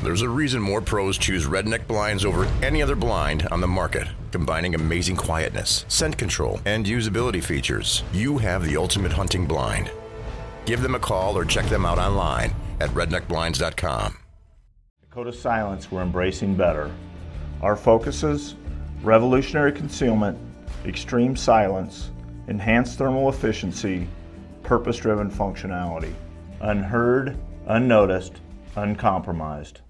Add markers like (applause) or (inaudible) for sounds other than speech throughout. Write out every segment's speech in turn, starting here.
There's a reason more pros choose Redneck blinds over any other blind on the market, combining amazing quietness, scent control, and usability features. You have the ultimate hunting blind. Give them a call or check them out online at redneckblinds.com. Code of Silence, we're embracing better. Our focuses revolutionary concealment, extreme silence, enhanced thermal efficiency, purpose driven functionality. Unheard, unnoticed, uncompromised.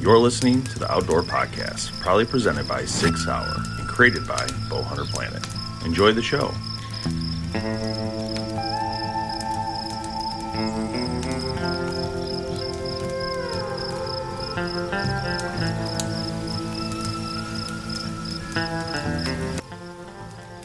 You're listening to the Outdoor Podcast, proudly presented by Sig Sauer and created by Bowhunter Planet. Enjoy the show.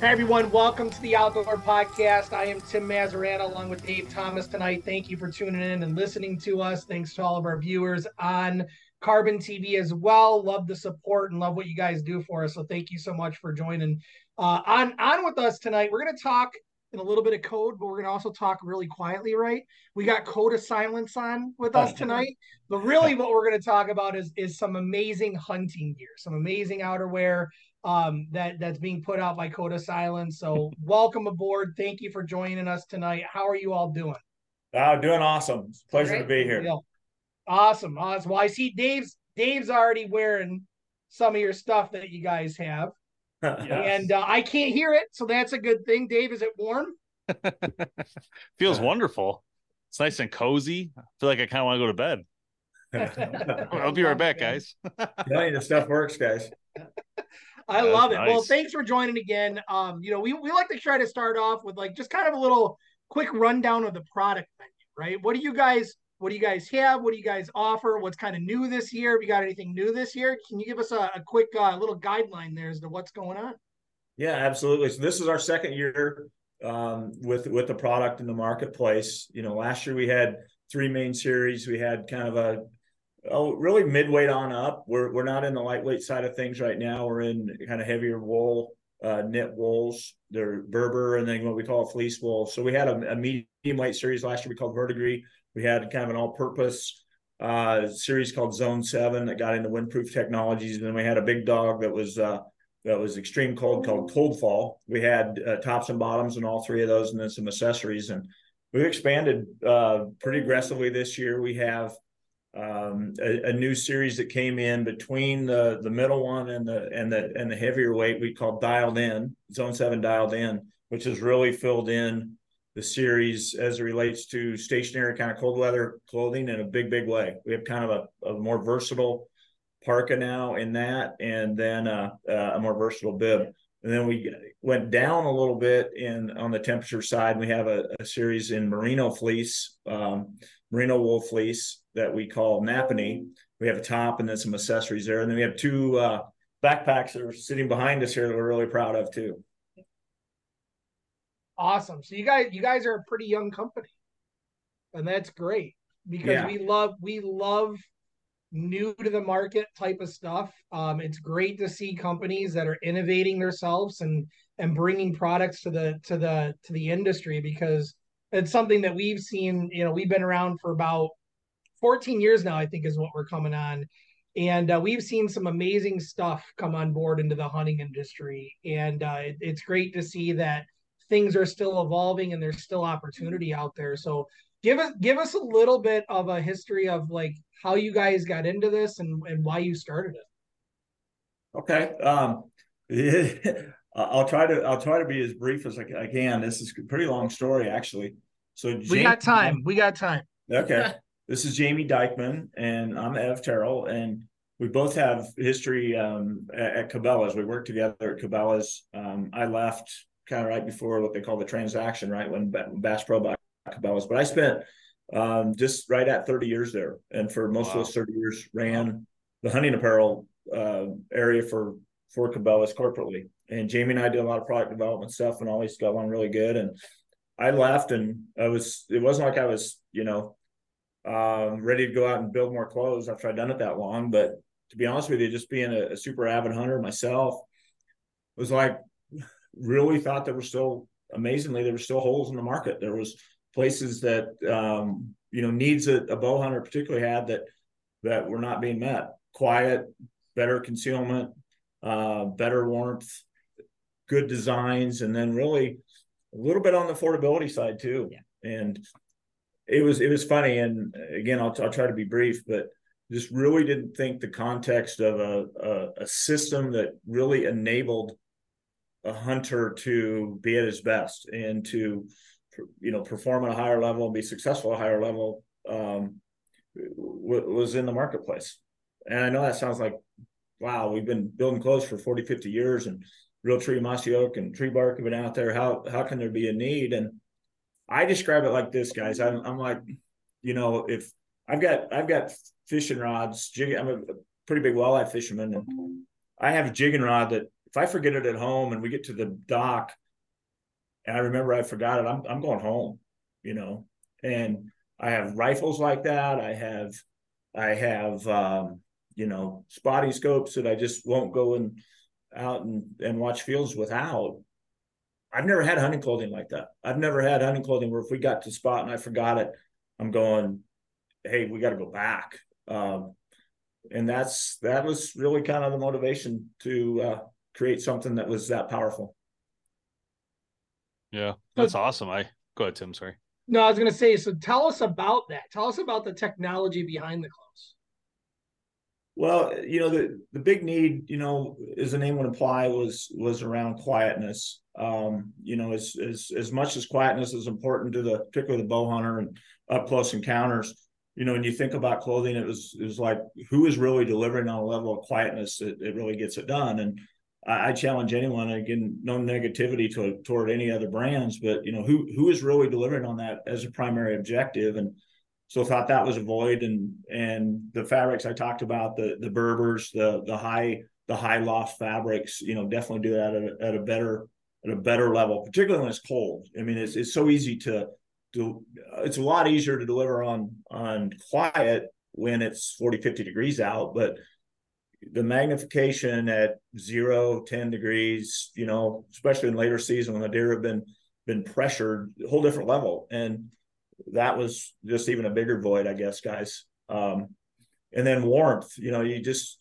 Hi, everyone. Welcome to the Outdoor Podcast. I am Tim Mazarana along with Dave Thomas tonight. Thank you for tuning in and listening to us. Thanks to all of our viewers on Carbon TV as well. Love the support and love what you guys do for us. So thank you so much for joining. Uh, on on with us tonight. We're going to talk in a little bit of code, but we're going to also talk really quietly, right? We got Code of Silence on with us tonight, but really what we're going to talk about is is some amazing hunting gear, some amazing outerwear um, that that's being put out by Code of Silence. So welcome aboard. Thank you for joining us tonight. How are you all doing? Oh, doing awesome. It's a pleasure to be here. Awesome, awesome. Well, I see Dave's Dave's already wearing some of your stuff that you guys have. (laughs) yes. And uh, I can't hear it, so that's a good thing. Dave, is it warm? (laughs) Feels wonderful. It's nice and cozy. I feel like I kind of want to go to bed. (laughs) I'll be right back, guys. yeah, the stuff works, guys. I That's love it. Nice. Well, thanks for joining again. Um, you know, we, we like to try to start off with like just kind of a little quick rundown of the product menu, right? What do you guys what do you guys have? What do you guys offer? What's kind of new this year? Have you got anything new this year? Can you give us a, a quick uh, little guideline there as to what's going on? Yeah, absolutely. So this is our second year um, with with the product in the marketplace. You know, last year we had three main series. We had kind of a oh, really midweight on up. We're we're not in the lightweight side of things right now. We're in kind of heavier wool, uh, knit wools. They're Berber and then what we call fleece wool. So we had a, a medium weight series last year we called Verdigris. We had kind of an all-purpose uh, series called Zone Seven that got into windproof technologies, and then we had a big dog that was uh, that was extreme cold called Cold Fall. We had uh, tops and bottoms and all three of those, and then some accessories. And we've expanded uh, pretty aggressively this year. We have um, a, a, new series that came in between the the middle one and the and the and the heavier weight we called dialed in zone seven dialed in which has really filled in the series as it relates to stationary kind of cold weather clothing in a big big way. We have kind of a, a more versatile parka now in that and then uh, uh, a more versatile bib. And then we went down a little bit in on the temperature side. We have a, a series in merino fleece um, merino wool fleece that we call Napanee. We have a top and then some accessories there. And then we have two uh, backpacks that are sitting behind us here that we're really proud of too. Awesome. So you guys, you guys are a pretty young company, and that's great because yeah. we love we love new to the market type of stuff. Um, it's great to see companies that are innovating themselves and and bringing products to the to the to the industry because it's something that we've seen. You know, we've been around for about 14 years now, I think, is what we're coming on. And uh, we've seen some amazing stuff come on board into the hunting industry. And uh, it, it's great to see that things are still evolving and there's still opportunity out there. So give us give us a little bit of a history of like how you guys got into this and, and why you started it. Okay. Um, (laughs) I'll try to I'll try to be as brief as I can. This is a pretty long story, actually. So Jamie, we got time. We got time. Okay. (laughs) this is Jamie Dykman, and I'm Ev Terrell, and we both have history um, at, at Cabela's. We worked together at Cabela's. Um, I left kind of right before what they call the transaction, right when Bass Pro bought Cabela's. But I spent um, just right at 30 years there, and for most wow. of those 30 years, ran the hunting apparel uh, area for for Cabela's corporately. And Jamie and I did a lot of product development stuff, and always got along really good. And I left, and I was it wasn't like I was you know um, ready to go out and build more clothes after I'd done it that long. But to be honest with you, just being a, a super avid hunter myself was like really thought there were still amazingly there were still holes in the market. There was places that um, you know needs a, a bow hunter particularly had that that were not being met. Quiet, better concealment, uh, better warmth, good designs, and then really a little bit on the affordability side too. Yeah. And it was it was funny, and again, I'll, I'll try to be brief, but just really didn't think the context of a, a, a system that really enabled a hunter to be at his best and to you know perform at a higher level and be successful at a higher level um, w- was in the marketplace. And i know that sounds like wow we've been building clothes for 40 50 years and Realtree mossy oak and Trebark have been out there. How how can there be a need? And i describe it like this guys i'm, I'm like you know if i've got i've got fishing rods jig i'm a pretty big walleye fisherman and i have a jigging rod that if i forget it at home and we get to the dock and I remember I forgot it. I'm I'm going home, you know. And I have rifles like that. I have I have um, you know spotting scopes that I just won't go and out and, and watch fields without. I've never had hunting clothing like that. I've never had hunting clothing where if we got to spot and I forgot it, I'm going, hey, we got to go back. Um, and that's that was really kind of the motivation to uh, create something that was that powerful. Yeah, that's awesome. I go ahead, Tim. Sorry. No, I was going to say. So tell us about that. Tell us about the technology behind the clothes. Well, you know the the big need, you know, as the name would imply, was was around quietness. Um, you know, as as as much as quietness is important to the particularly the bow hunter and up close encounters. You know, when you think about clothing, it was it was like who is really delivering on a level of quietness that it really gets it done. And I, I challenge anyone again, no negativity to, toward any other brands, but you know who who is really delivering on that as a primary objective, and so thought that was a void. And and the fabrics I talked about, the the Berbers, the the high the high loft fabrics, you know, definitely do that at a, at a better at a better level, particularly when it's cold. I mean, it's it's so easy to do. It's a lot easier to deliver on on quiet when it's 40 50 degrees out but the magnification at zero, 10 degrees, you know, especially in later season when the deer have been been pressured, a whole different level. And that was just even a bigger void, I guess, guys. Um, and then warmth, you know, you just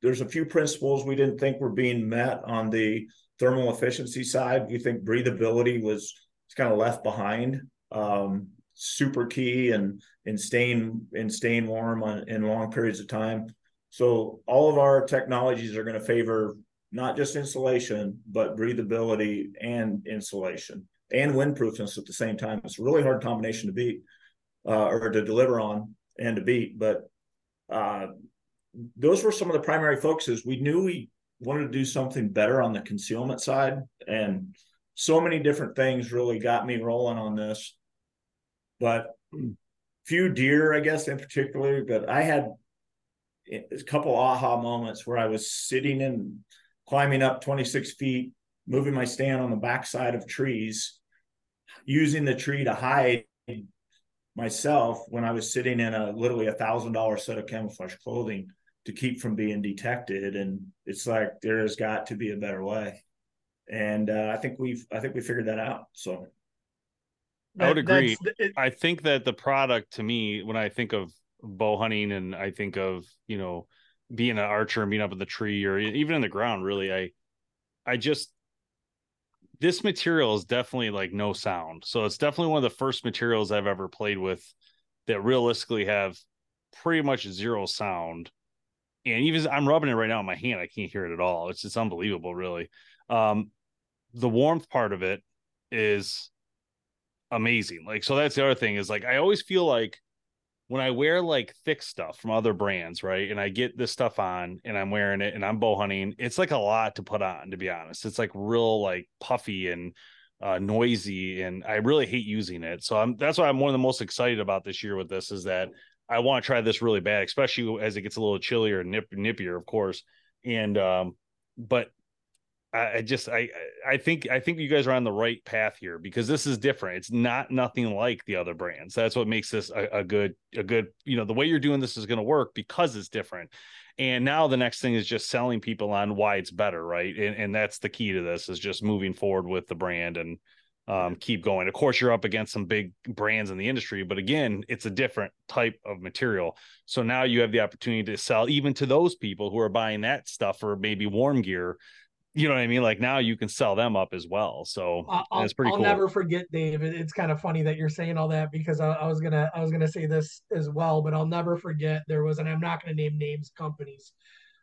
there's a few principles we didn't think were being met on the thermal efficiency side. We think breathability was kind of left behind. Um, super key and in staying in staying warm on, in long periods of time. So all of our technologies are going to favor not just insulation, but breathability and insulation and windproofness at the same time. It's a really hard combination to beat uh, or to deliver on and to beat. But uh, those were some of the primary focuses. We knew we wanted to do something better on the concealment side, and so many different things really got me rolling on this. But (clears throat) few deer, I guess, in particular, but I had a couple aha moments where I was sitting and climbing up 26 feet, moving my stand on the backside of trees, using the tree to hide myself when I was sitting in a literally a thousand dollar set of camouflage clothing to keep from being detected. And it's like there has got to be a better way. And uh, I think we've I think we figured that out. So I would agree. It, I think that the product to me, when I think of bow hunting and I think of, you know, being an archer and being up in the tree or even in the ground, really, I I just this material is definitely like no sound. So it's definitely one of the first materials I've ever played with that realistically have pretty much zero sound. And even I'm rubbing it right now in my hand, I can't hear it at all. It's just unbelievable, really. Um, the warmth part of it is amazing. Like, so that's the other thing is like I always feel like when I wear like thick stuff from other brands, right? And I get this stuff on and I'm wearing it and I'm bow hunting, it's like a lot to put on, to be honest. It's like real like puffy and uh, noisy, and I really hate using it. So I'm that's why I'm one of the most excited about this year with this is that I want to try this really bad, especially as it gets a little chillier and nip, nippier, of course. And um, but I, I just I I think I think you guys are on the right path here because this is different. It's not nothing like the other brands. That's what makes this a, a good a good you know the way you're doing this is going to work because it's different. And now the next thing is just selling people on why it's better, right? And and that's the key to this is just moving forward with the brand and um, keep going. Of course, you're up against some big brands in the industry, but again, it's a different type of material. So now you have the opportunity to sell even to those people who are buying that stuff for maybe warm gear you know what I mean? Like now you can sell them up as well. So I'll, it's pretty I'll cool. never forget, Dave. It's kind of funny that you're saying all that because I, I, was gonna I was gonna say this as well, but I'll never forget there was, and I'm not gonna name names, companies,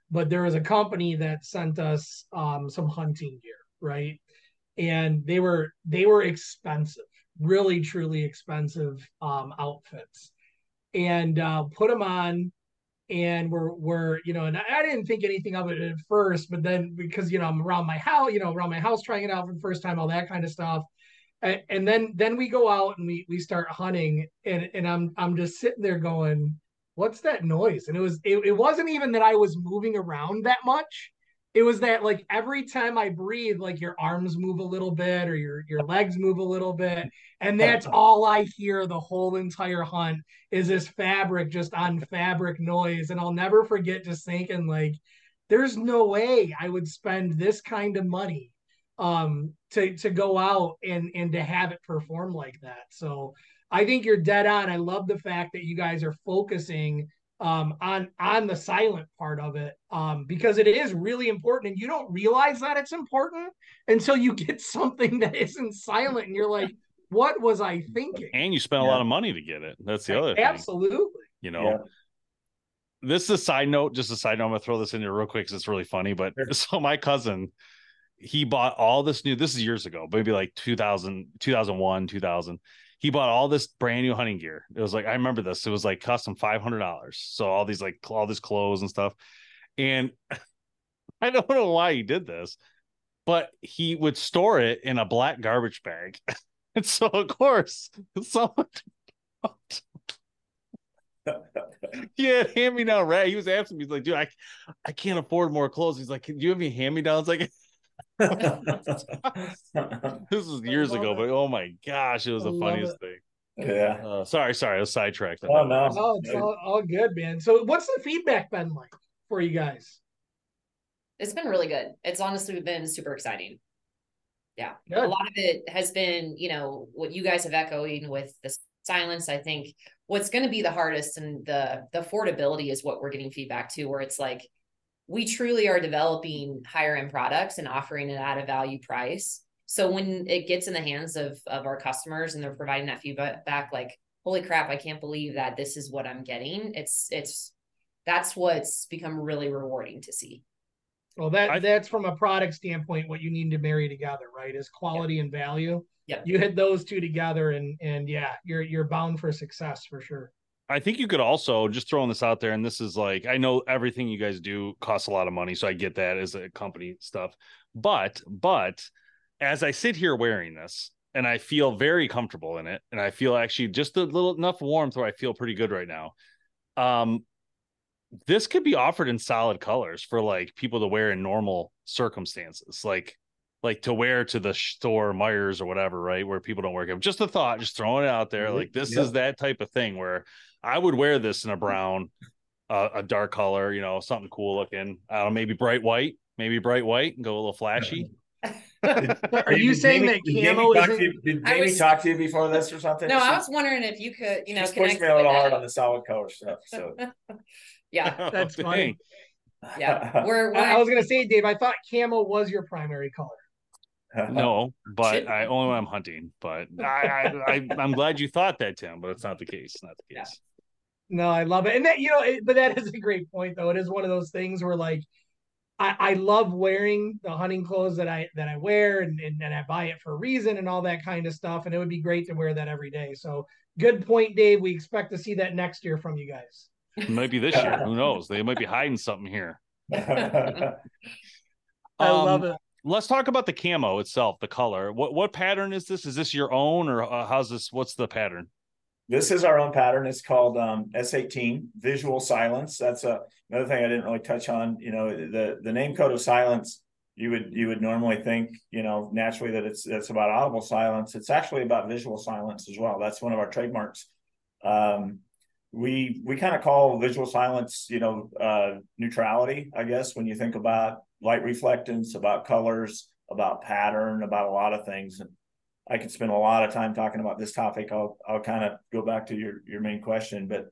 but there was a company that sent us um, some hunting gear, right? And they were they were expensive, really truly expensive um, outfits, and uh, put them on and we're we're you know and I didn't think anything of it at first but then because you know I'm around my house you know around my house trying it out for the first time all that kind of stuff. And, and then then we go out and we we start hunting and and I'm I'm just sitting there going what's that noise? And it was it, it wasn't even that I was moving around that much it was that like every time I breathe, like your arms move a little bit or your your legs move a little bit, and that's (laughs) all I hear the whole entire hunt is this fabric just on fabric noise. And I'll never forget just thinking like, there's no way I would spend this kind of money um to to go out and and to have it perform like that. So I think you're dead on. I love the fact that you guys are focusing um, on on the silent part of it um, because it is really important and you don't realize that it's important until you get (laughs) something that isn't silent and you're like what was i thinking and you spent yeah. a lot of money to get it that's the other absolutely thing, you know yeah. this is a side note just a side note i'm gonna throw this in here real quick because it's really funny but sure. (laughs) so my cousin he bought all this new this is years ago maybe like 2000 2001 2000 he bought all this brand new hunting gear. It was like I remember this. It was like custom five hundred dollars. So all these like all this clothes and stuff. And (laughs) I don't know why he did this, but he would store it in a black garbage bag. (laughs) and so of course someone (laughs) had hand me down rag. He was asking me, he's like, dude, I, I can't afford more clothes. He's like, do you have any hand me downs? Like, this was years ago, it. but oh my gosh, it was the funniest it. thing. Yeah. Uh, sorry, sorry, I was sidetracked. Oh no, oh, it's all, all good, man. So, what's the feedback been like for you guys? It's been really good. It's honestly been super exciting. Yeah, good. a lot of it has been, you know, what you guys have echoing with the silence. I think what's going to be the hardest and the the affordability is what we're getting feedback to, where it's like we truly are developing higher end products and offering it at a value price. So when it gets in the hands of of our customers and they're providing that feedback, like, holy crap, I can't believe that this is what I'm getting. It's it's that's what's become really rewarding to see. Well, that I, that's from a product standpoint what you need to marry together, right? Is quality yep. and value. Yeah. You hit those two together and and yeah, you're you're bound for success for sure. I think you could also just throwing this out there, and this is like I know everything you guys do costs a lot of money, so I get that as a company stuff. But but as I sit here wearing this, and I feel very comfortable in it, and I feel actually just a little enough warmth where I feel pretty good right now. Um, this could be offered in solid colors for like people to wear in normal circumstances, like like to wear to the store Meijers or whatever, right? Where people don't wear it. Just a thought, just throwing it out there. Mm-hmm. Like this yep. is that type of thing where I would wear this in a brown, uh, a dark color, you know, something cool looking. I don't know, maybe bright white, maybe bright white and go a little flashy. (laughs) Are you saying Jamie, that camo did Jamie, you, did Jamie was, talk to you before this or something? No, I was wondering if you could, you know, push me a little hard on the solid color stuff. So (laughs) yeah, (laughs) that's oh, funny. Yeah, we're, we're, I was gonna say, Dave. I thought camo was your primary color. no, but I only when I'm hunting. But I, I, I am glad you thought that, Tim. But it's not the case. Not the case. No, I love it, and that you know, it, but that is a great point, though. It is one of those things where like. I, I love wearing the hunting clothes that I that I wear and, and, and I buy it for a reason and all that kind of stuff. And it would be great to wear that every day. So good point, Dave. We expect to see that next year from you guys. Maybe this year. Who knows? They might be hiding something here. (laughs) I um, love it. Let's talk about the camo itself, the color. What what pattern is this? Is this your own, or uh, how's this? What's the pattern? This is our own pattern. It's called um, S18 Visual Silence. That's a, another thing I didn't really touch on. You know, the the name code of silence. You would you would normally think, you know, naturally that it's it's about audible silence. It's actually about visual silence as well. That's one of our trademarks. Um, we we kind of call visual silence, you know, uh, neutrality. I guess when you think about light reflectance, about colors, about pattern, about a lot of things. And I could spend a lot of time talking about this topic. I'll I'll kind of go back to your your main question, but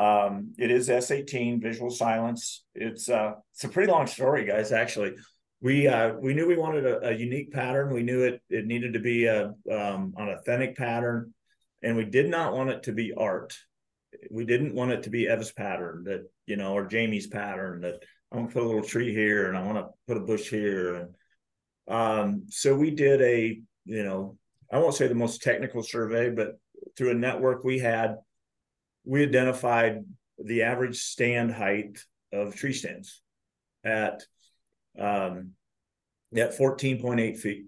um, it is S18 visual silence. It's uh it's a pretty long story, guys. Actually, we uh we knew we wanted a, a unique pattern. We knew it it needed to be a um, an authentic pattern, and we did not want it to be art we didn't want it to be Ev's pattern that you know or Jamie's pattern that I want to put a little tree here and I want to put a bush here and um, so we did a you know I won't say the most technical survey but through a network we had we identified the average stand height of tree stands at um, at 14.8 feet.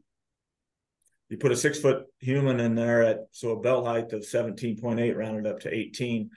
You put a six foot human in there at so a belt height of 17.8 rounded up to 18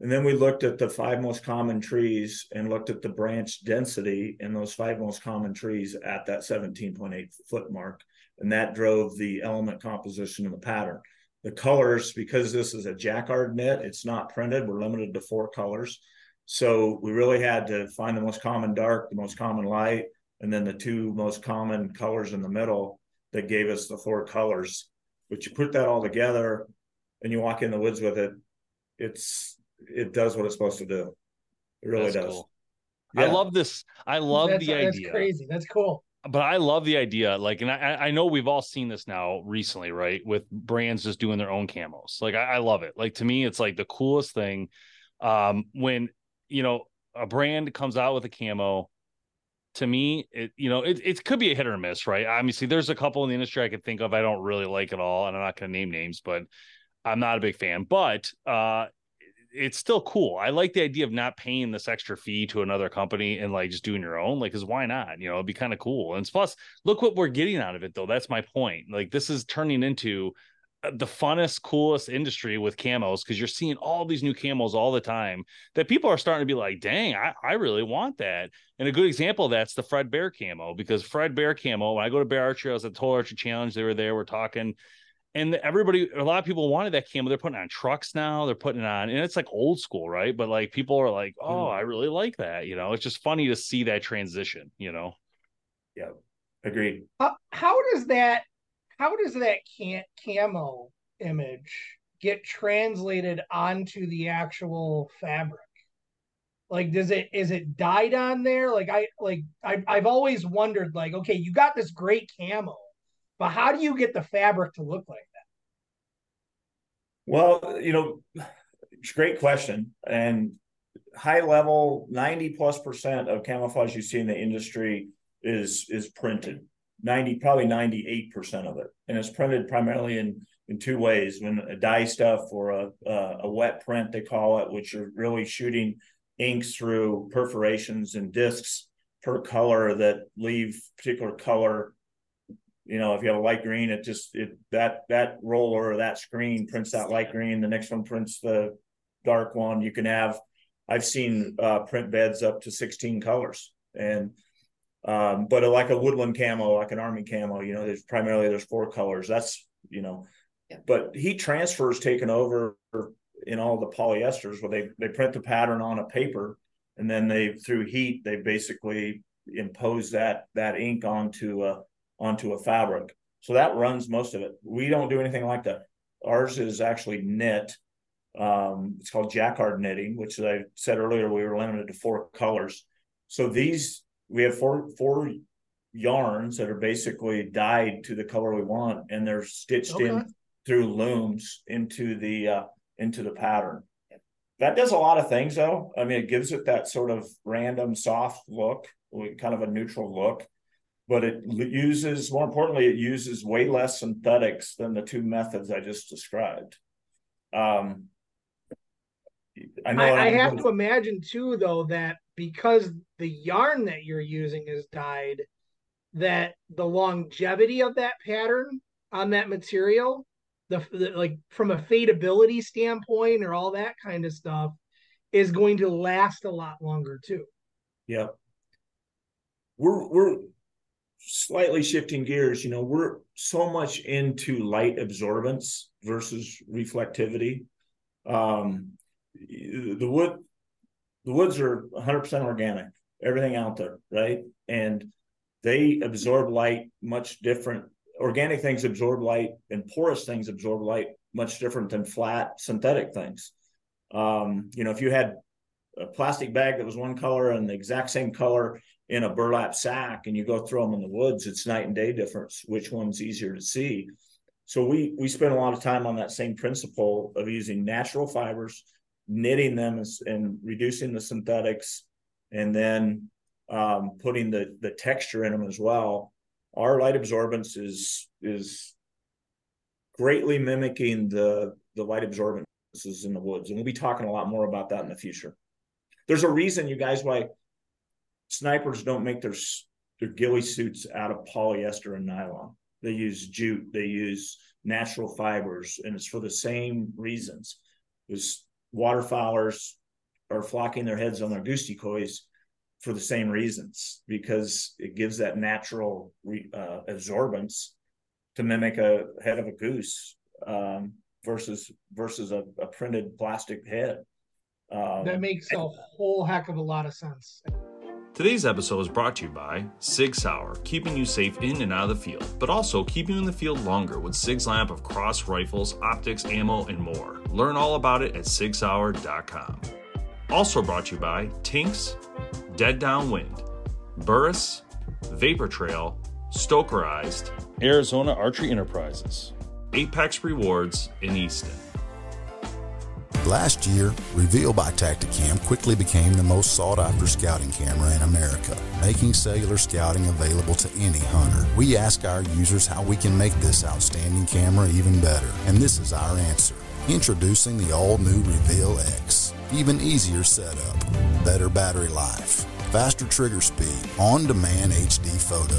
and then we looked at the five most common trees and looked at the branch density in those five most common trees at that 17.8 foot mark and that drove the element composition of the pattern the colors because this is a jacquard knit it's not printed we're limited to four colors so we really had to find the most common dark the most common light and then the two most common colors in the middle that gave us the four colors. But you put that all together and you walk in the woods with it, it's it does what it's supposed to do. It really that's does. Cool. Yeah. I love this. I love that's, the idea. that's crazy. That's cool. But I love the idea. Like, and I, I know we've all seen this now recently, right? With brands just doing their own camos. Like, I, I love it. Like to me, it's like the coolest thing. Um, when you know a brand comes out with a camo to me, it you know it, it could be a hit or miss, right? Obviously, there's a couple in the industry I could think of I don't really like at all, and I'm not going to name names, but I'm not a big fan. But uh, it's still cool. I like the idea of not paying this extra fee to another company and like just doing your own. Like, cause why not? You know, it'd be kind of cool. And plus, look what we're getting out of it, though. That's my point. Like, this is turning into uh, the funnest, coolest industry with camos because you're seeing all these new camos all the time that people are starting to be like, dang, I, I really want that. And a good example of that's the Fred Bear camo because Fred Bear camo, when I go to Bear Archery, I was at the Total Archery Challenge, they were there, we're talking. And everybody, a lot of people wanted that camo. They're putting on trucks now. They're putting it on, and it's like old school, right? But like people are like, oh, I really like that. You know, it's just funny to see that transition, you know? Yeah, agreed. Uh, how does that how does that can- camo image get translated onto the actual fabric? Like, does it is it dyed on there? Like, I like I I've always wondered, like, okay, you got this great camo, but how do you get the fabric to look like that? Well, you know, it's a great question. And high level, 90 plus percent of camouflage you see in the industry is is printed. 90 probably 98% of it and it's printed primarily in in two ways when a dye stuff or a, uh, a wet print they call it which are really shooting inks through perforations and discs per color that leave particular color you know if you have a light green it just it that that roller or that screen prints that light green the next one prints the dark one you can have i've seen uh, print beds up to 16 colors and um, but like a woodland camo, like an army camo, you know, there's primarily there's four colors. That's you know, yeah. but heat transfers taken over in all the polyesters where they they print the pattern on a paper and then they through heat they basically impose that that ink onto a onto a fabric. So that runs most of it. We don't do anything like that. Ours is actually knit. Um, it's called jacquard knitting, which I said earlier we were limited to four colors. So these we have four four yarns that are basically dyed to the color we want, and they're stitched Okay. in through looms into the uh, into the pattern. That does a lot of things, though. I mean, it gives it that sort of random, soft look, kind of a neutral look. But it uses, more importantly, it uses way less synthetics than the two methods I just described. Um, I know. I, I have to imagine too, though, that because the yarn that you're using is dyed, that the longevity of that pattern on that material, the, the like from a fadeability standpoint or all that kind of stuff, is going to last a lot longer too. yeah We're we're slightly shifting gears. You know, we're so much into light absorbance versus reflectivity. Um, the wood, the woods are 100% organic. Everything out there, right? And they absorb light much different. Organic things absorb light, and porous things absorb light much different than flat synthetic things. Um, you know, if you had a plastic bag that was one color and the exact same color in a burlap sack and you go throw them in the woods it's night and day difference which one's easier to see. So we we spend a lot of time on that same principle of using natural fibers knitting them and, and reducing the synthetics and then um, putting the the texture in them as well. Our light absorbance is is greatly mimicking the the light absorbances in the woods and we'll be talking a lot more about that in the future. There's a reason you guys why snipers don't make their their ghillie suits out of polyester and nylon. They use jute, they use natural fibers, and it's for the same reasons. Is waterfowlers are flocking their heads on their goose decoys for the same reasons because it gives that natural re, uh, absorbance to mimic a head of a goose um, versus versus a, a printed plastic head. Um, That makes a whole heck of a lot of sense. Today's episode is brought to you by Sig Sauer, keeping you safe in and out of the field, but also keeping you in the field longer with Sig's lineup of cross rifles, optics, ammo, and more. Learn all about it at sigsauer.com. Also brought to you by Tinks, Dead Downwind, Burris, Vapor Trail, Stokerized, Arizona Archery Enterprises, Apex Rewards in Easton. Last year, Reveal by Tactacam quickly became the most sought after scouting camera in America, making cellular scouting available to any hunter. We ask our users how we can make this outstanding camera even better, and this is our answer. Introducing the all new Reveal X. Even easier setup, better battery life, faster trigger speed, on demand HD photo.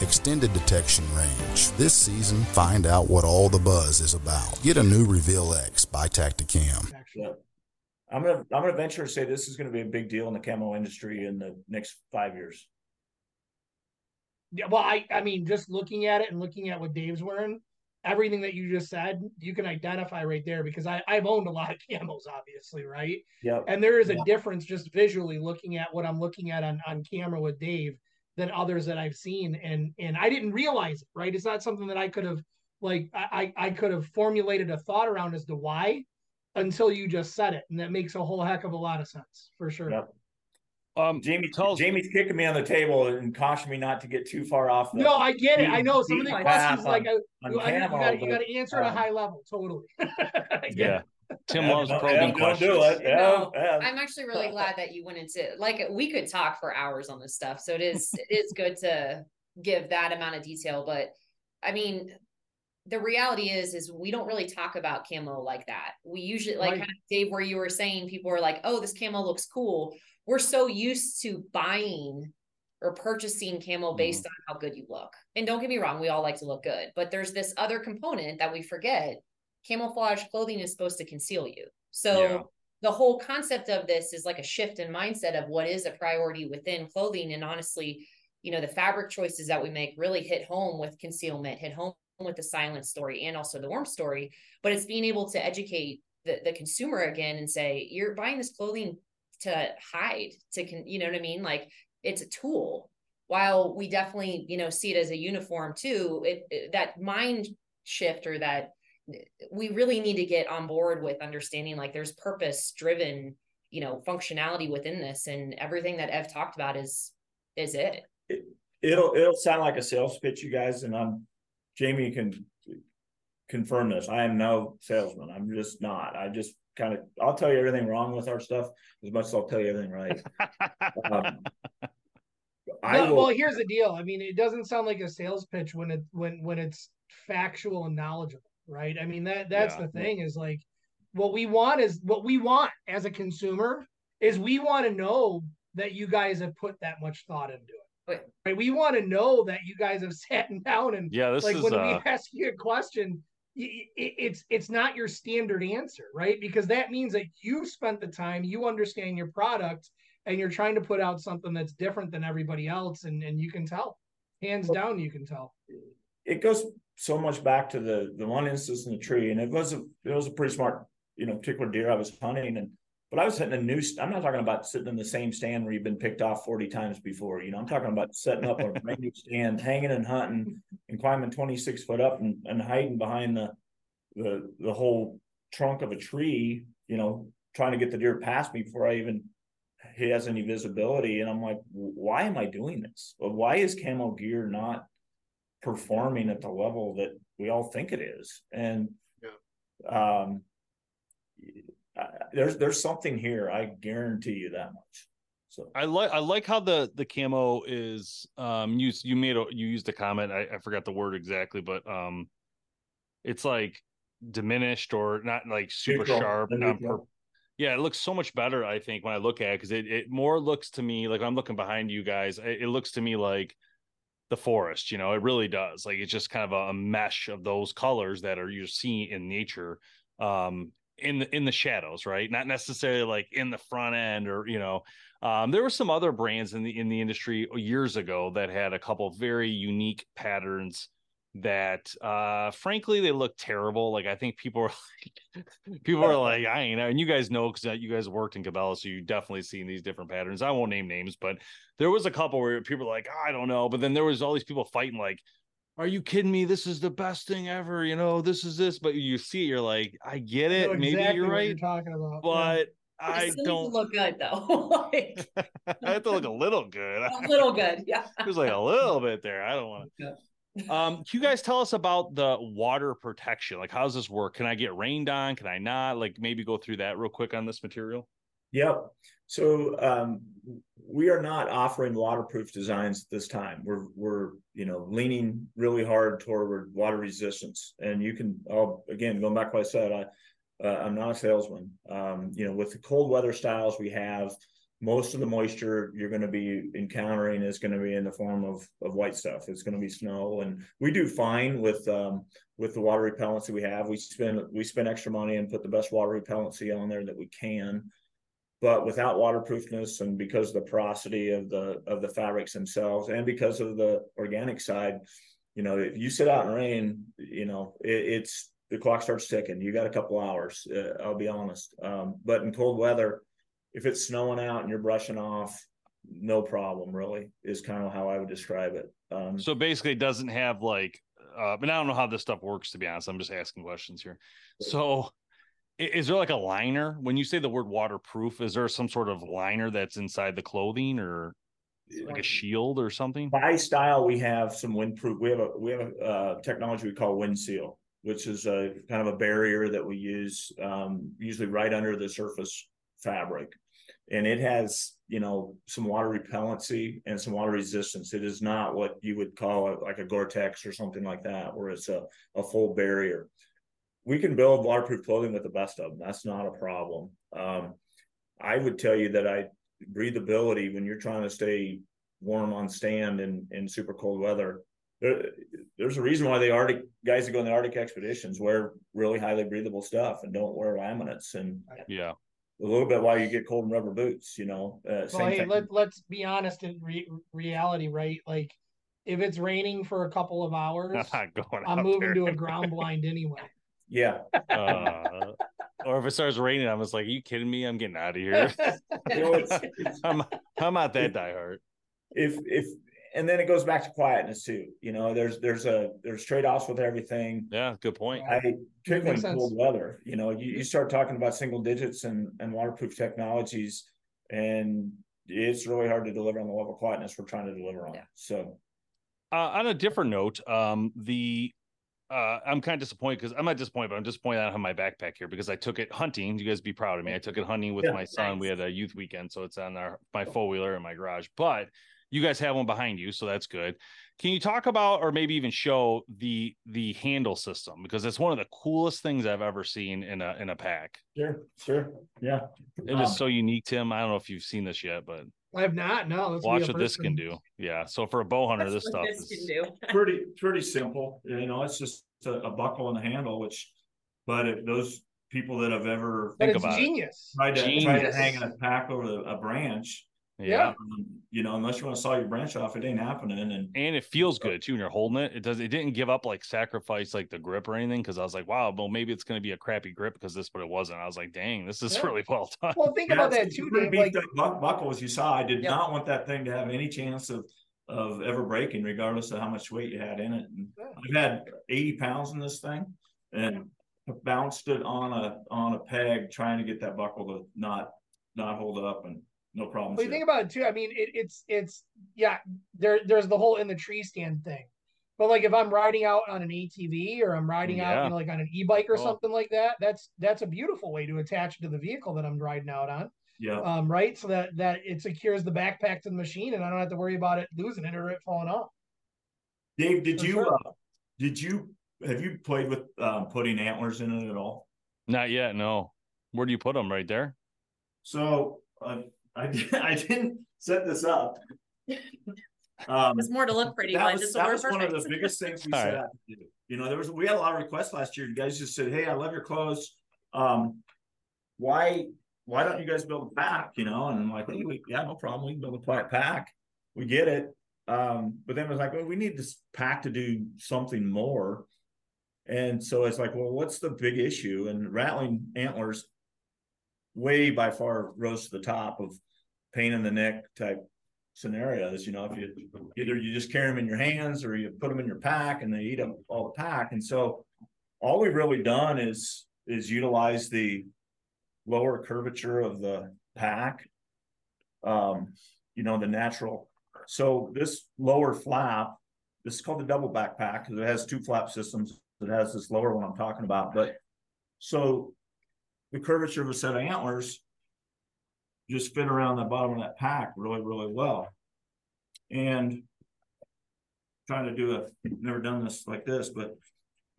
Extended detection range. This season, find out what all the buzz is about. Get a new Reveal X by Tactacam. Yeah. I'm gonna I'm gonna venture to say this is gonna be a big deal in the camo industry in the next five years. Yeah, well, I I mean, just looking at it and looking at what Dave's wearing, everything that you just said, you can identify right there because I I've owned a lot of camos, obviously, right? Yeah. And there is a Yeah. difference just visually looking at what I'm looking at on on camera with Dave than others that I've seen, and and I didn't realize it, right? It's not something that I could have like I I I could have formulated a thought around as to why until you just said it, and that makes a whole heck of a lot of sense for sure. Yep. Um, Jamie tell us- Jamie's kicking me on the table and cautioning me not to get too far off. The, No, I get it. I know some of the questions path like on- I, on you, I- you got you got to answer at a um, high level. Totally. (laughs) I get yeah. it. Tim loves probing questions. Do it. Yeah, yeah. I'm actually really glad that you went into like we could talk for hours on this stuff. So it is it is good to give that amount of detail. But I mean, the reality is is we don't really talk about camo like that. We usually like right. kind of Dave, where you were saying people are like, oh, this camo looks cool. We're so used to buying or purchasing camo based mm. on how good you look. And don't get me wrong, we all like to look good, but there's this other component that we forget. Camouflage clothing is supposed to conceal you. So yeah. the whole concept of this is like a shift in mindset of what is a priority within clothing. And honestly, you know, the fabric choices that we make really hit home with concealment, hit home with the silent story and also the warm story. But it's being able to educate the, the consumer again and say, you're buying this clothing to hide, to, con- you know what I mean? Like it's a tool while we definitely you know see it as a uniform too it, it, that mind shift or that we really need to get on board with understanding like there's purpose driven you know functionality within this and everything that ev talked about is is it. it it'll it'll sound like a sales pitch you guys and i'm jamie can confirm this i am no salesman i'm just not i just kind of I'll tell you everything wrong with our stuff as much as I'll tell you everything right. (laughs) um, I will, well, here's the deal. I mean, it doesn't sound like a sales pitch when it when when it's factual and knowledgeable, right? I mean that that's yeah. the thing is like what we want is what we want as a consumer is we want to know that you guys have put that much thought into it. Right? We want to know that you guys have (laughs) sat down and yeah, this like is when uh... we ask you a question, it's it's not your standard answer, right? Because that means that you've spent the time, you understand your product, and you're trying to put out something that's different than everybody else, and and you can tell, hands down, you can tell. It goes so much back to the the one instance in the tree, and it was a it was a pretty smart, you know, particular deer I was hunting, and but I was hitting a new. I'm not talking about sitting in the same stand where you've been picked off 40 times before. You know, I'm talking about setting up a brand new stand, hanging and hunting, and climbing 26 foot up and, and hiding behind the the the whole trunk of a tree. You know, trying to get the deer past me before I even he has any visibility. And I'm like, why am I doing this? Why is camo gear not performing at the level that we all think it is? And yeah. um there's there's something here. I guarantee you that much. So I like I like how the the camo is um used. You made a you used a comment. I, I forgot the word exactly, but um, it's like diminished or not like super Neutral. sharp. Not per- yeah, it looks so much better. I think when I look at it because it it more looks to me like I'm looking behind you guys. It, it looks to me like the forest. You know, it really does. Like it's just kind of a, a mesh of those colors that are you see in nature. Um, in the in the shadows, right? Not necessarily like in the front end or you know. Um, there were some other brands in the in the industry years ago that had a couple very unique patterns that uh frankly they look terrible like i think people are (laughs) like people are like (laughs) i ain't and you guys know because you guys worked in cabela so you definitely seen these different patterns i won't name names but there was a couple where people were like i don't know but then there was all these people fighting like are you kidding me? This is the best thing ever. You know, this is this, but you see it, you're like, I get it. Exactly Maybe you're right. You're talking about, but yeah. I don't look good though. (laughs) like... I have to look a little good. A little good, yeah. It was like a little bit there. I don't want to. Um, can you guys tell us about the water protection? Like, how does this work? Can I get rained on? Can I not? Like, maybe go through that real quick on this material. Yep. So um, we are not offering waterproof designs this time. We're we're you know leaning really hard toward water resistance, and you can. I'll, again, going back to what I said, I uh, I'm not a salesman. Um, you know, with the cold weather styles we have, most of the moisture you're going to be encountering is going to be in the form of of white stuff. It's going to be snow, and we do fine with um, with the water repellency we have. We spend we spend extra money and put the best water repellency on there that we can but without waterproofness and because of the porosity of the of the fabrics themselves and because of the organic side you know if you sit out in rain you know it, it's the clock starts ticking you got a couple hours uh, i'll be honest um, but in cold weather if it's snowing out and you're brushing off no problem really is kind of how i would describe it um, so basically it doesn't have like uh, but i don't know how this stuff works to be honest i'm just asking questions here so is there like a liner when you say the word waterproof? Is there some sort of liner that's inside the clothing or like a shield or something? By style, we have some windproof. We have a we have a uh, technology we call wind seal, which is a kind of a barrier that we use um, usually right under the surface fabric. And it has, you know, some water repellency and some water resistance. It is not what you would call it like a Gore-Tex or something like that, where it's a, a full barrier. We can build waterproof clothing with the best of them. That's not a problem. Um, I would tell you that I breathability when you're trying to stay warm on stand in, in super cold weather. There, there's a reason why the Arctic guys that go on the Arctic expeditions wear really highly breathable stuff and don't wear laminates. And yeah, a little bit why you get cold and rubber boots, you know. Uh, well, hey, let, let's be honest in re- reality, right? Like, if it's raining for a couple of hours, (laughs) I'm, I'm moving there. to a ground blind anyway. (laughs) Yeah. Uh, or if it starts raining, I'm just like, Are you kidding me? I'm getting out of here. (laughs) you know, it's, it's, I'm, I'm not that diehard. If if and then it goes back to quietness too. You know, there's there's a there's trade offs with everything. Yeah, good point. I particularly in cold weather. You know, you, you start talking about single digits and and waterproof technologies, and it's really hard to deliver on the level of quietness we're trying to deliver on. Yeah. So, uh, on a different note, um, the uh, I'm kind of disappointed because I'm not disappointed, but I'm disappointed I don't have my backpack here because I took it hunting. You guys be proud of me. I took it hunting with yeah, my son. Nice. We had a youth weekend, so it's on our my four wheeler in my garage. But you guys have one behind you, so that's good. Can you talk about or maybe even show the the handle system because it's one of the coolest things I've ever seen in a in a pack. Sure, sure, yeah. It um, is so unique, Tim. I don't know if you've seen this yet, but I have not. No, watch what this can do. Yeah. So for a bow hunter, this stuff this is (laughs) pretty pretty simple. You know, it's just a, a buckle and a handle, which, but if those people that have ever but think about genius. It, tried to genius. try to hang a pack over a branch, yeah. Um, you know, unless you want to saw your branch off, it ain't happening. And and it feels good too when you're holding it. It does. It didn't give up like sacrifice like the grip or anything because I was like, wow, well maybe it's going to be a crappy grip because this, but it wasn't. I was like, dang, this is yeah. really (laughs) well done. Well, think yeah, about that too, Dave. Like buck, buckles you saw, I did yep. not want that thing to have any chance of of ever breaking, regardless of how much weight you had in it. And I've had 80 pounds in this thing, and bounced it on a on a peg trying to get that buckle to not not hold up and no problem. But you think about it too. I mean, it, it's it's yeah. There there's the whole in the tree stand thing. But like if I'm riding out on an ATV or I'm riding yeah. out you know, like on an e-bike or oh. something like that, that's that's a beautiful way to attach to the vehicle that I'm riding out on. Yeah. Um, right. So that that it secures the backpack to the machine and I don't have to worry about it losing it or it falling off. Dave, did For you sure. uh, did you have you played with um, putting antlers in it at all? Not yet, no. Where do you put them? Right there. So uh, I, did, (laughs) I didn't set this up. Um, it's more to look pretty. That was, that was one of the biggest things we (laughs) set right. to do. You know, there was we had a lot of requests last year. You guys just said, "Hey, I love your clothes. Um, why why don't you guys build a pack?" You know, and I'm like, hey, we, "Yeah, no problem. We can build a pack. We get it." Um, but then it was like, "Well, we need this pack to do something more." And so it's like, well, what's the big issue? And rattling antlers way by far rose to the top of pain in the neck type scenarios. You know, if you either you just carry them in your hands or you put them in your pack and they eat up all the pack. And so all we've really done is is utilize the lower curvature of the pack. Um, you know, the natural. So this lower flap, this is called the double backpack because it has two flap systems. It has this lower one I'm talking about. But so the curvature of a set of antlers just fit around the bottom of that pack really, really well. And trying to do a never done this like this, but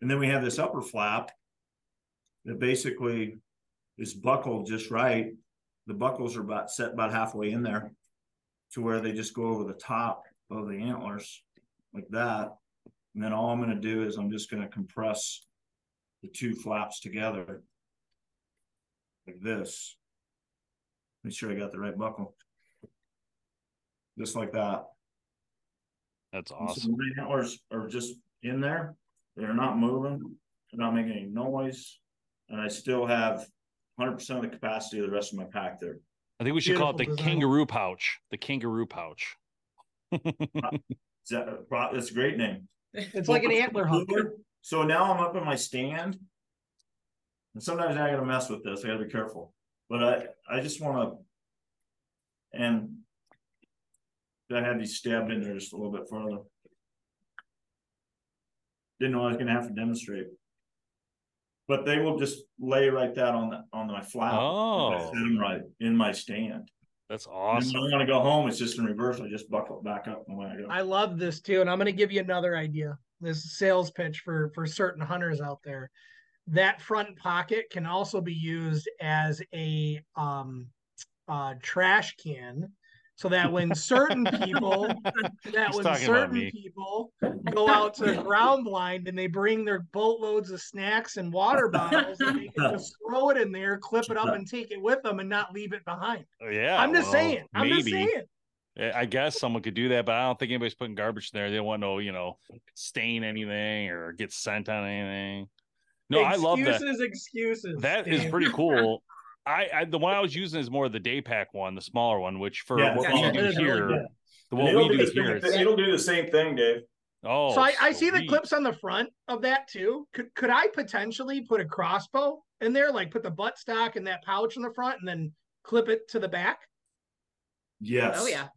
and then we have this upper flap that basically is buckled just right. The buckles are about set about halfway in there to where they just go over the top of the antlers like that. And then all I'm going to do is I'm just going to compress the two flaps together like this. Make sure I got the right buckle. Just like that. That's awesome. So the antlers are just in there. They're not moving. They're not making any noise. And I still have 100% of the capacity of the rest of my pack there. I think we should Beautiful call it the design. kangaroo pouch. The kangaroo pouch. that, that's a great name. It's so like an antler hunter. So now I'm up in my stand and sometimes I gotta mess with this. I gotta be careful. But I I just want to, and I had these stabbed in there just a little bit further. Didn't know I was gonna have to demonstrate. but they will just lay right that on the on my flat. Oh, set them right in my stand. That's awesome. And when I want to go home, it's just in reverse. I just buckle it back up when I go. I love this too, and I'm going to give you another idea. This sales pitch for for certain hunters out there. That front pocket can also be used as a um, uh, trash can so that when (laughs) certain people that He's when certain people go out to ground blind and they bring their boatloads of snacks and water bottles and they can (laughs) just throw it in there clip it up and take it with them and not leave it behind Yeah, i'm just well, saying i'm maybe. just saying I guess someone could do that, but I don't think anybody's putting garbage in there. They don't want no, you know, stain anything or get scent on anything. No, I love that. excuses excuses That is pretty cool. (laughs) I, I the one I was using is more the day pack one, the smaller one, which for Yeah, what yeah, we it do is here, really the And what it'll we do do the same thing- It'll do the same thing, Dave. oh. so I, I see the clips on the front of that too. Could could I potentially put a crossbow in there, like put the butt stock in that pouch in the front, and then clip it to the back? Yes. Oh yeah.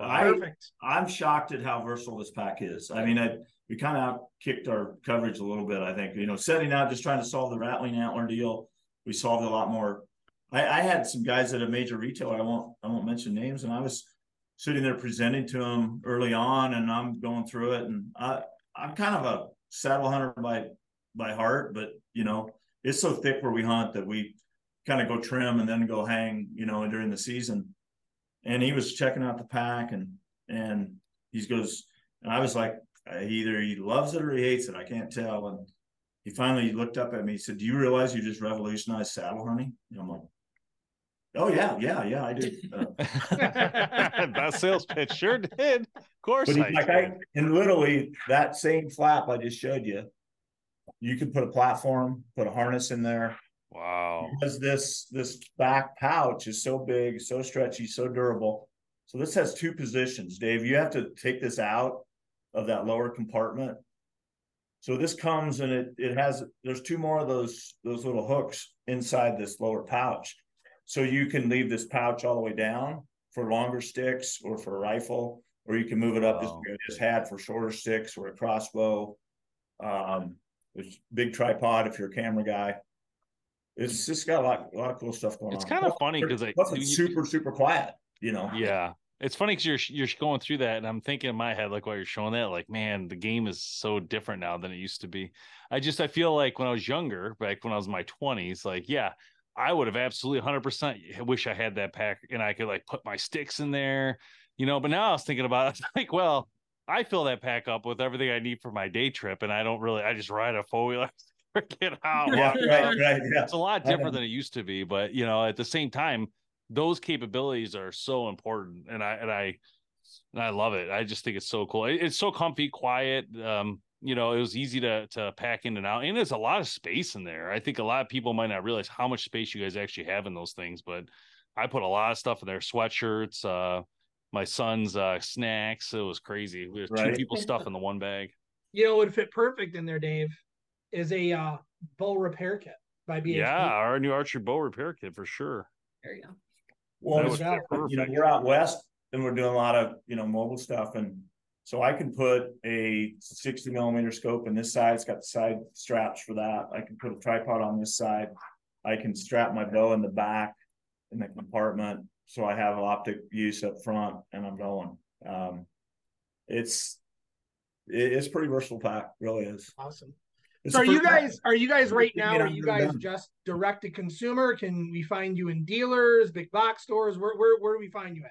I, Perfect. I'm shocked at how versatile this pack is. I mean, I, we kind of kicked our coverage a little bit. I think you know, setting out just trying to solve the rattling antler deal, we solved a lot more. I, I had some guys at a major retailer. I won't I won't mention names, and I was sitting there presenting to them early on, and I'm going through it, and I I'm kind of a saddle hunter by by heart, but you know, it's so thick where we hunt that we kind of go trim and then go hang, you know, during the season and he was checking out the pack and and he goes and i was like either he loves it or he hates it i can't tell and he finally looked up at me he said do you realize you just revolutionized saddle hunting and i'm like oh yeah yeah yeah i do (laughs) uh, Best sales pitch sure did. Of course, but I like. I, and literally that same flap i just showed you you could put a platform put a harness in there wow. because this this back pouch is so big, so stretchy, so durable. So this has two positions, Dave. You have to take this out of that lower compartment. So this comes and it it has there's two more of those those little hooks inside this lower pouch. So you can leave this pouch all the way down for longer sticks or for a rifle, or you can move it up just Wow. just had for shorter sticks or a crossbow. Um, big tripod if you're a camera guy. It's just got a lot, a lot of cool stuff going It's on. It's kind of Plus, funny 'cause I- it's super, super quiet. You know. Yeah. It's funny because you're you're going through that, and I'm thinking in my head, like while you're showing that, like, man, the game is so different now than it used to be. I just I feel like when I was younger, back when I was in my 20s, like, yeah, I would have absolutely 100 percent eh, wish I had that pack and I could like put my sticks in there, you know. But now I was thinking about it, (laughs) like, well, I fill that pack up with everything I need for my day trip, and I don't really, I just ride a four wheeler, (laughs) get out, Yeah, right, right, yeah. It's a lot different than it used to be, but you know, at the same time, those capabilities are so important, and I and I and I love it. I just think it's so cool. It- It's so comfy, quiet. Um, you know, it was easy to to pack in and out, and there's a lot of space in there. I think a lot of people might not realize how much space you guys actually have in those things, but I put a lot of stuff in there: sweatshirts, uh, my son's uh, snacks. It was crazy. We had two people stuff in the one bag. You know, what would fit perfect in there, Dave, is a uh, bow repair kit by BHP. Yeah, our new archery bow repair kit for sure. There you go. Well, That it's would be different. you know, perfect. we're out west and we're doing a lot of you know mobile stuff, and so I can put a 60 millimeter scope in this side. It's got the side straps for that. I can put a tripod on this side. I can strap my bow in the back in the compartment, so I have optic use up front, and I'm going. Um, it's it's pretty versatile pack, really is. Awesome. It's So are you guys are you guys right now? Are you guys just direct to consumer? Can we find you in dealers, big box stores? Where where where do we find you at?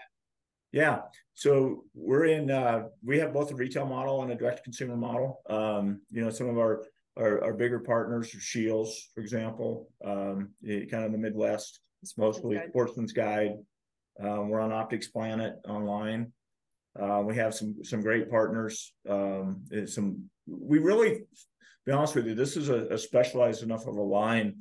Yeah. So we're in uh we have both a retail model and a direct to consumer model. Um, you know, some of our our, our bigger partners are Scheels, for example, um, kind of in the Midwest. It's mostly. Sportsman's Guide. Um, we're on Optics Planet online. Uh, we have some some great partners. Um, some we really, be honest with you, this is a, a specialized enough of a line.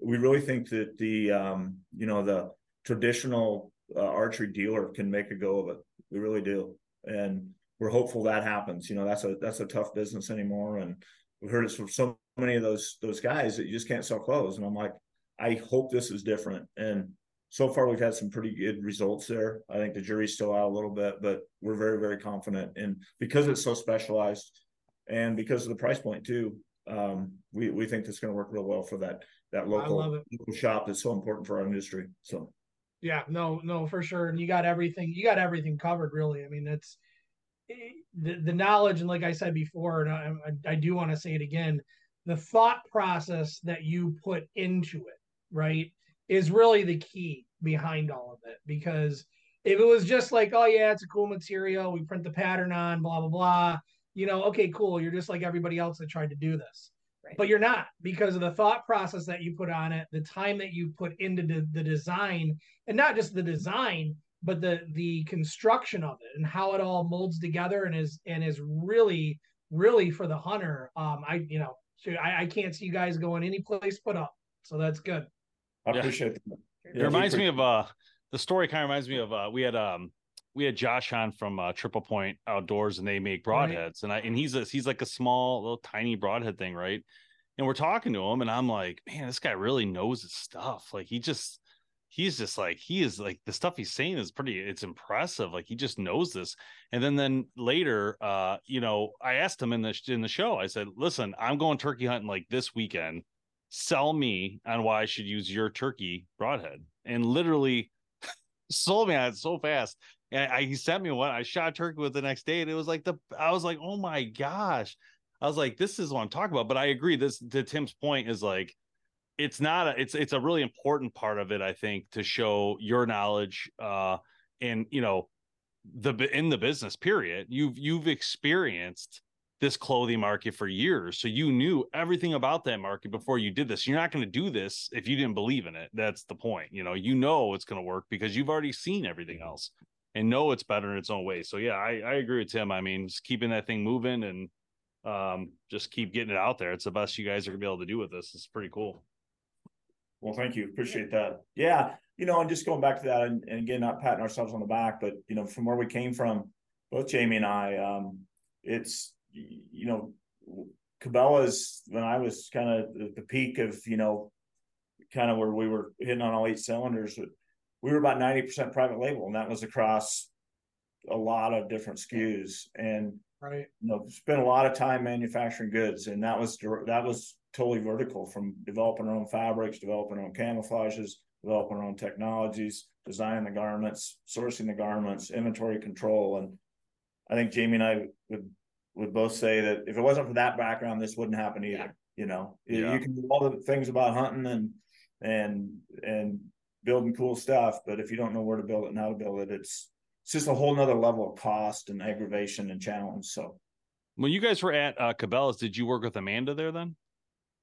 We really think that the um, you know the traditional uh, archery dealer can make a go of it. We really do, and we're hopeful that happens. You know, that's a that's a tough business anymore, and we've heard it from so many of those those guys that you just can't sell clothes. And I'm like, I hope this is different. And so far, we've had some pretty good results there. I think the jury's still out a little bit, but we're very very confident. And because it's so specialized, and because of the price point too, um, we we think that's going to work real well for that that local, local shop that's so important for our industry. So yeah, no, no, for sure. And you got everything, you got everything covered, really. I mean, it's eh, the, the knowledge, and like I said before, and I, I do want to say it again, the thought process that you put into it, right, is really the key behind all of it. Because if it was just like, oh yeah, it's a cool material, we print the pattern on, blah blah blah, you know, okay, cool, you're just like everybody else that tried to do this. Right. But you're not because of the thought process that you put on it, the time that you put into the, the design, and not just the design, but the the construction of it and how it all molds together and is and is really really for the hunter. Um, I you know I, I can't see you guys going any place but up, so that's good. I appreciate that. It reminds me of uh the story kind of reminds me of uh we had um we had Josh on from uh, Triple Point Outdoors, and they make broadheads, right. and I and he's a, he's like a small little tiny broadhead thing, right? And we're talking to him, and I'm like, man, this guy really knows his stuff. Like he just he's just like he is like the stuff he's saying is pretty it's impressive like he just knows this and then then later uh you know i asked him in the in the show i said listen i'm going turkey hunting like this weekend sell me on why i should use your turkey broadhead and literally (laughs) sold me on it so fast and I, he sent me one. I shot turkey with the next day, and it was like the I was like, oh my gosh. I was like, this is what I'm talking about. But I agree. This to Tim's point is like, it's not a, it's it's a really important part of it. I think to show your knowledge, uh, and you know, the in the business period, you've you've experienced this clothing market for years. So you knew everything about that market before you did this. You're not going to do this if you didn't believe in it. That's the point. You know, you know it's going to work because you've already seen everything else and know it's better in its own way. So yeah, I, I agree with Tim. I mean, just keeping that thing moving and um, just keep getting it out there. It's the best you guys are gonna be able to do with this. It's pretty cool. Well, thank you. Appreciate that. Yeah, you know, and just going back to that, and, and again, not patting ourselves on the back, but you know, from where we came from, both Jamie and I, um, it's you know, Cabela's when I was kind of at the peak of you know, kind of where we were hitting on all eight cylinders we were about 90% private label and that was across a lot of different SKUs and right. you know spent a lot of time manufacturing goods and that was that was totally vertical from developing our own fabrics developing our own camouflages developing our own technologies designing the garments sourcing the garments inventory control and i think jamie and i would would both say that if it wasn't for that background this wouldn't happen either yeah. you know yeah. you can do all the things about hunting and and and building cool stuff, but if you don't know where to build it and how to build it, it's it's just a whole nother level of cost and aggravation and challenge. So when you guys were at uh, Cabela's, did you work with Amanda there then?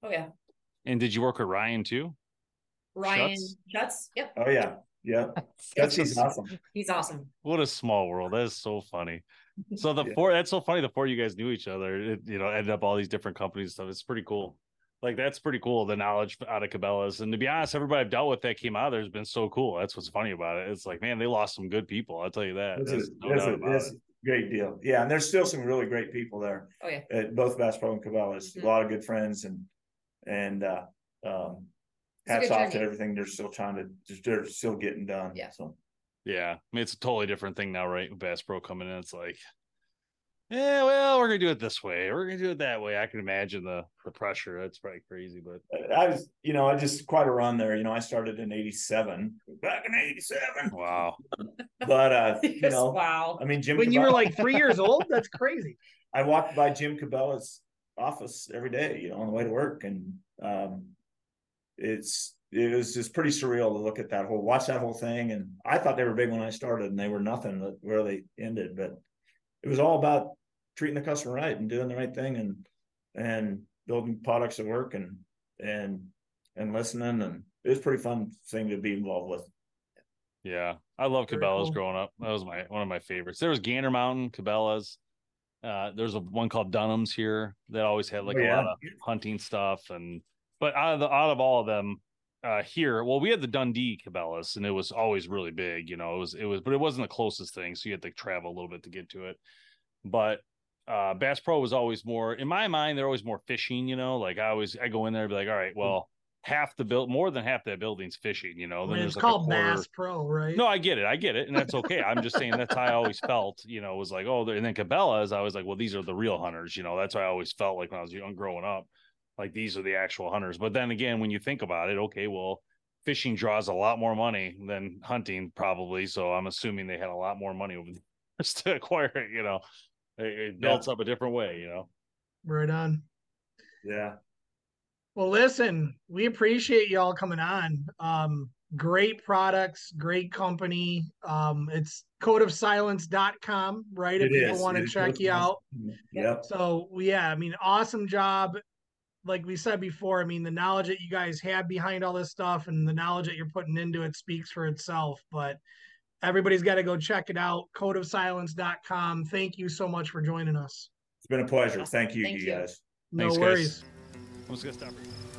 Oh yeah. And did you work with Ryan too? Ryan Schuts? Yep. Oh yeah. Yeah. (laughs) That's he's awesome. He's awesome. What a small world. That is so funny. So the yeah. four that's so funny. The four you guys knew each other. It, you know, ended up all these different companies stuff. It's pretty cool. Like that's pretty cool. The knowledge out of Cabela's, and to be honest, everybody I've dealt with that came out of there has been so cool. That's what's funny about it. It's like, man, they lost some good people. I'll tell you that. That's, that's, no that's, a, that's a, great deal. Yeah, and there's still some really great people there. Oh yeah, at both Bass Pro and Cabela's. Mm-hmm. A lot of good friends, and and uh, um, hats off journey. to everything they're still trying to. They're still getting done. Yeah. So. Yeah, I mean it's a totally different thing now, right? Bass Pro coming in, it's like yeah, well, we're gonna do it this way. We're gonna do it that way. I can imagine the the pressure. That's probably crazy, but I was, you know, I just quite a run there. You know, I started in '87, back in '87. Wow. (laughs) But uh, (laughs) you know, wow. I mean, Jim. When Cabela, you were like three years (laughs) old, that's crazy. I walked by Jim Cabela's office every day, you know, on the way to work, and um, it's it was just pretty surreal to look at that whole watch that whole thing. And I thought they were big when I started, and they were nothing where they ended, but it was all about treating the customer right and doing the right thing and and building products that work and and and listening and it was pretty fun thing to be involved with. Yeah, I love Cabela's cool. growing up. That was my one of my favorites. There was Gander Mountain, Cabela's. Uh, there's a one called Dunham's here that always had like oh, yeah. a lot of hunting stuff and but out of the out of all of them uh here well we had the Dundee Cabela's and it was always really big you know it was it was but it wasn't the closest thing so you had to travel a little bit to get to it but uh, Bass Pro was always more in my mind. They're always more fishing, you know. Like I always I go in there and be like, all right, well, half the build more than half that building's fishing, you know. Then I mean, it's like called Bass Pro, right? No, I get it, I get it, and that's okay. I'm just saying that's how I always felt, you know. Was like, oh, and then Cabela's, I was like, well, these are the real hunters, you know. That's how I always felt like when I was young growing up. Like these are the actual hunters. But then again, when you think about it, okay, well, fishing draws a lot more money than hunting, probably. So I'm assuming they had a lot more money over the (laughs) years to acquire it. You know, it, it builds yeah. up a different way. You know, right on. Yeah. Well, listen, we appreciate y'all coming on. Um, great products, great company. Um, it's codeofsilence.com, right? It if people want to check you out. Yeah. So yeah, I mean, awesome job. Like we said before, I mean, the knowledge that you guys have behind all this stuff and the knowledge that you're putting into it speaks for itself. But everybody's got to go check it out. Codeofsilence.com. Thank you so much for joining us. It's been a pleasure. Thank you, Thank you guys. No Thanks, worries. Guys. I'm just gonna stop.